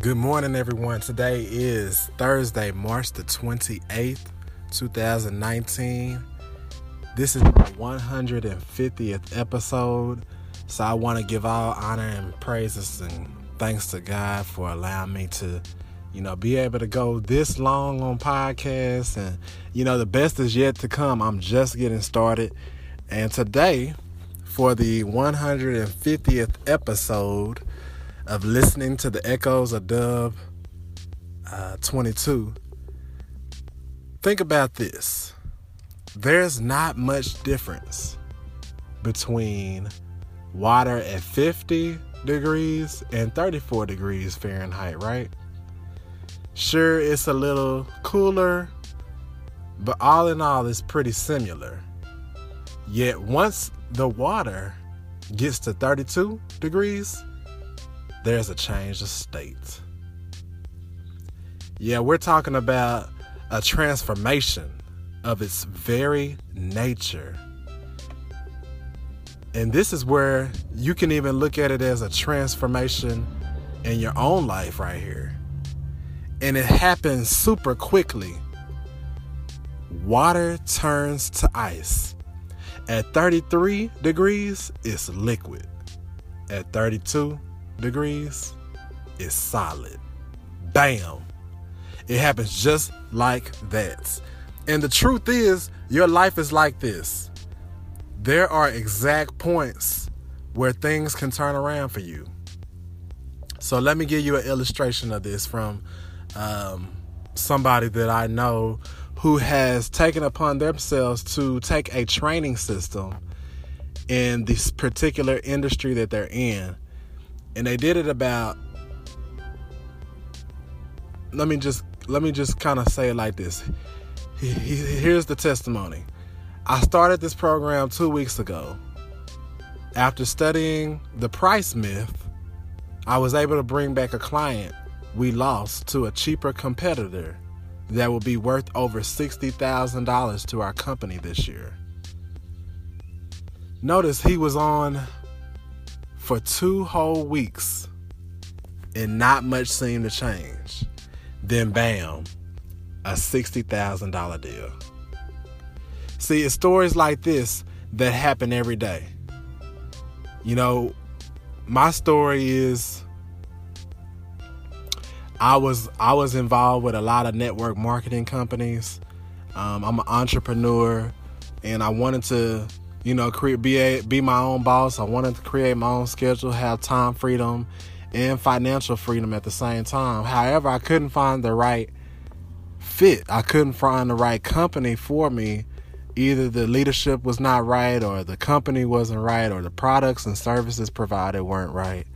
Good morning, everyone. Today is Thursday, March the 28th, 2019. This is the 150th episode. So I want to give all honor and praises and thanks to God for allowing me to, you know, be able to go this long on podcasts. And, you know, the best is yet to come. I'm just getting started. And today, for the 150th episode, of listening to the echoes of Dub uh, 22, think about this. There's not much difference between water at 50 degrees and 34 degrees Fahrenheit, right? Sure, it's a little cooler, but all in all, it's pretty similar. Yet, once the water gets to 32 degrees, there's a change of state. Yeah, we're talking about a transformation of its very nature. And this is where you can even look at it as a transformation in your own life right here. And it happens super quickly. Water turns to ice. At 33 degrees, it's liquid. At 32, degrees is solid. Bam. It happens just like that. And the truth is, your life is like this. There are exact points where things can turn around for you. So let me give you an illustration of this from um, somebody that I know who has taken upon themselves to take a training system in this particular industry that they're in and they did it about let me just let me just kind of say it like this. He, he, here's the testimony. I started this program two weeks ago. After studying the price myth i was able to bring back a client we lost to a cheaper competitor that will be worth over $60000 to our company this year. Notice he was on for two whole weeks and not much seemed to change. Then, bam, a $60,000 deal. See, it's stories like this that happen every day. You know, my story is I was I was involved with a lot of network marketing companies. Um, I'm an entrepreneur, and I wanted to you know, create be a, be my own boss. I wanted to create my own schedule, have time freedom and financial freedom at the same time. However, I couldn't find the right fit. I couldn't find the right company for me. Either the leadership was not right or the company wasn't right or the products and services provided weren't right.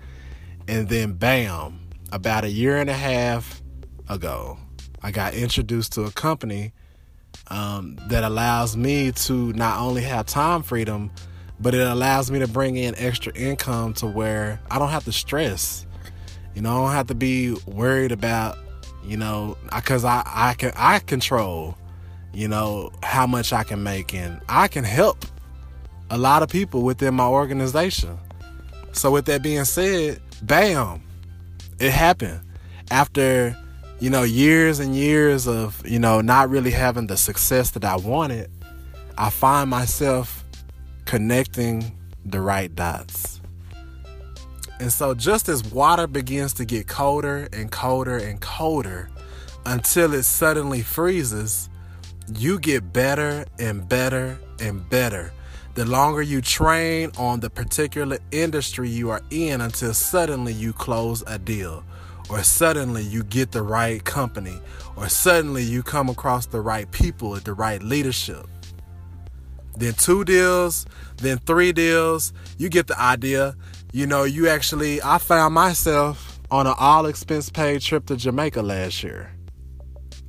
And then bam, about a year and a half ago, I got introduced to a company um, that allows me to not only have time freedom, but it allows me to bring in extra income to where I don't have to stress. You know, I don't have to be worried about, you know, because I, I can I control, you know, how much I can make and I can help a lot of people within my organization. So with that being said, bam, it happened. After you know, years and years of, you know, not really having the success that I wanted, I find myself connecting the right dots. And so, just as water begins to get colder and colder and colder until it suddenly freezes, you get better and better and better. The longer you train on the particular industry you are in until suddenly you close a deal or suddenly you get the right company, or suddenly you come across the right people at the right leadership. Then two deals, then three deals, you get the idea. You know, you actually, I found myself on an all expense paid trip to Jamaica last year.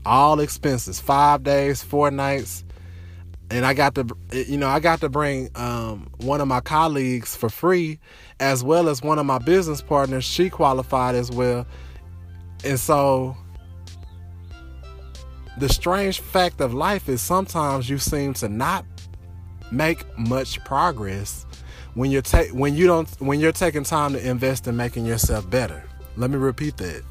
All expenses, five days, four nights. And I got to, you know, I got to bring um, one of my colleagues for free, as well as one of my business partners. She qualified as well and so the strange fact of life is sometimes you seem to not make much progress when you're ta- when you don't when you're taking time to invest in making yourself better. Let me repeat that.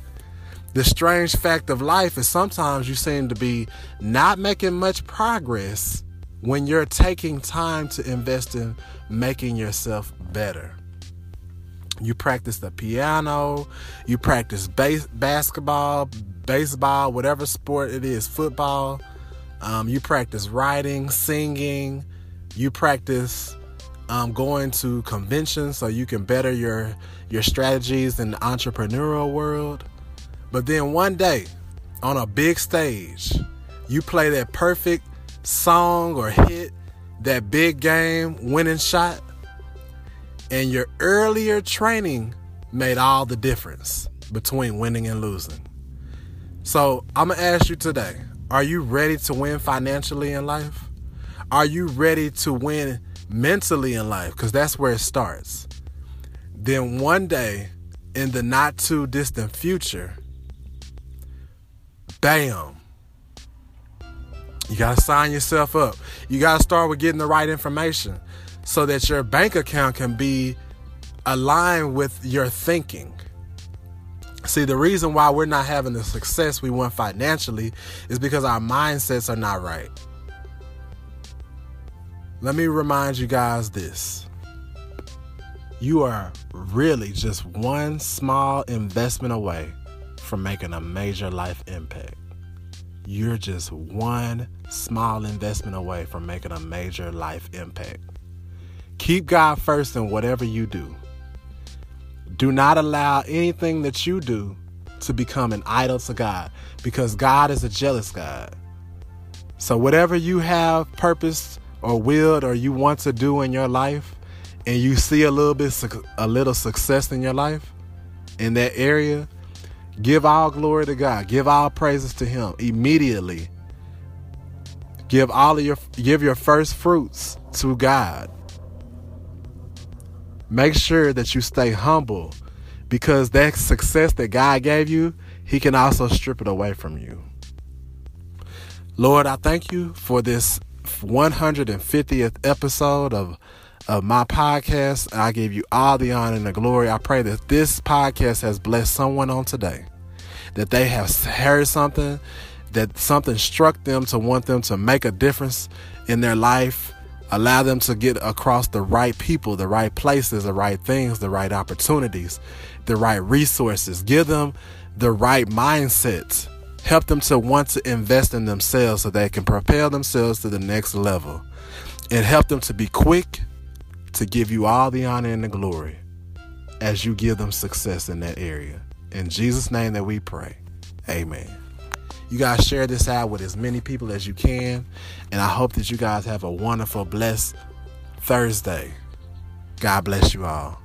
the strange fact of life is sometimes you seem to be not making much progress when you're taking time to invest in making yourself better. You practice the piano, you practice base, basketball, baseball, whatever sport it is, football. Um, you practice writing, singing. You practice um, going to conventions so you can better your your strategies in the entrepreneurial world. But then one day, on a big stage, you play that perfect song or hit, that big game winning shot, and your earlier training made all the difference between winning and losing. So I'm gonna ask you today are you ready to win financially in life? Are you ready to win mentally in life? Because that's where it starts. Then one day, in the not too distant future, bam, you got to sign yourself up. You got to start with getting the right information so that your bank account can be aligned with your thinking. See, the reason why we're not having the success we want financially is because our mindsets are not right. Let me remind you guys this. You are really just one small investment away from making a major life impact. You're just one small investment away from making a major life impact. Keep God first in whatever you do. Do not allow anything that you do to become an idol to God because God is a jealous God. So, whatever you have purposed or willed or you want to do in your life, and you see a little bit, a little success in your life in that area, give all glory to God. Give all praises to Him immediately. Give all of your, give your first fruits to God. Make sure that you stay humble because that success that God gave you, He can also strip it away from you. Lord, I thank you for this 150th episode of, of my podcast. I give you all the honor and the glory. I pray that this podcast has blessed someone on today, that they have heard something, that something struck them to want them to make a difference in their life Allow them to get across the right people, the right places, the right things, the right opportunities, the right resources. Give them the right mindsets. Help them to want to invest in themselves so they can propel themselves to the next level. And help them to be quick to give you all the honor and the glory as you give them success in that area. In Jesus' name that we pray. Amen. You guys share this out with as many people as you can. And I hope that you guys have a wonderful, blessed Thursday. God bless you all.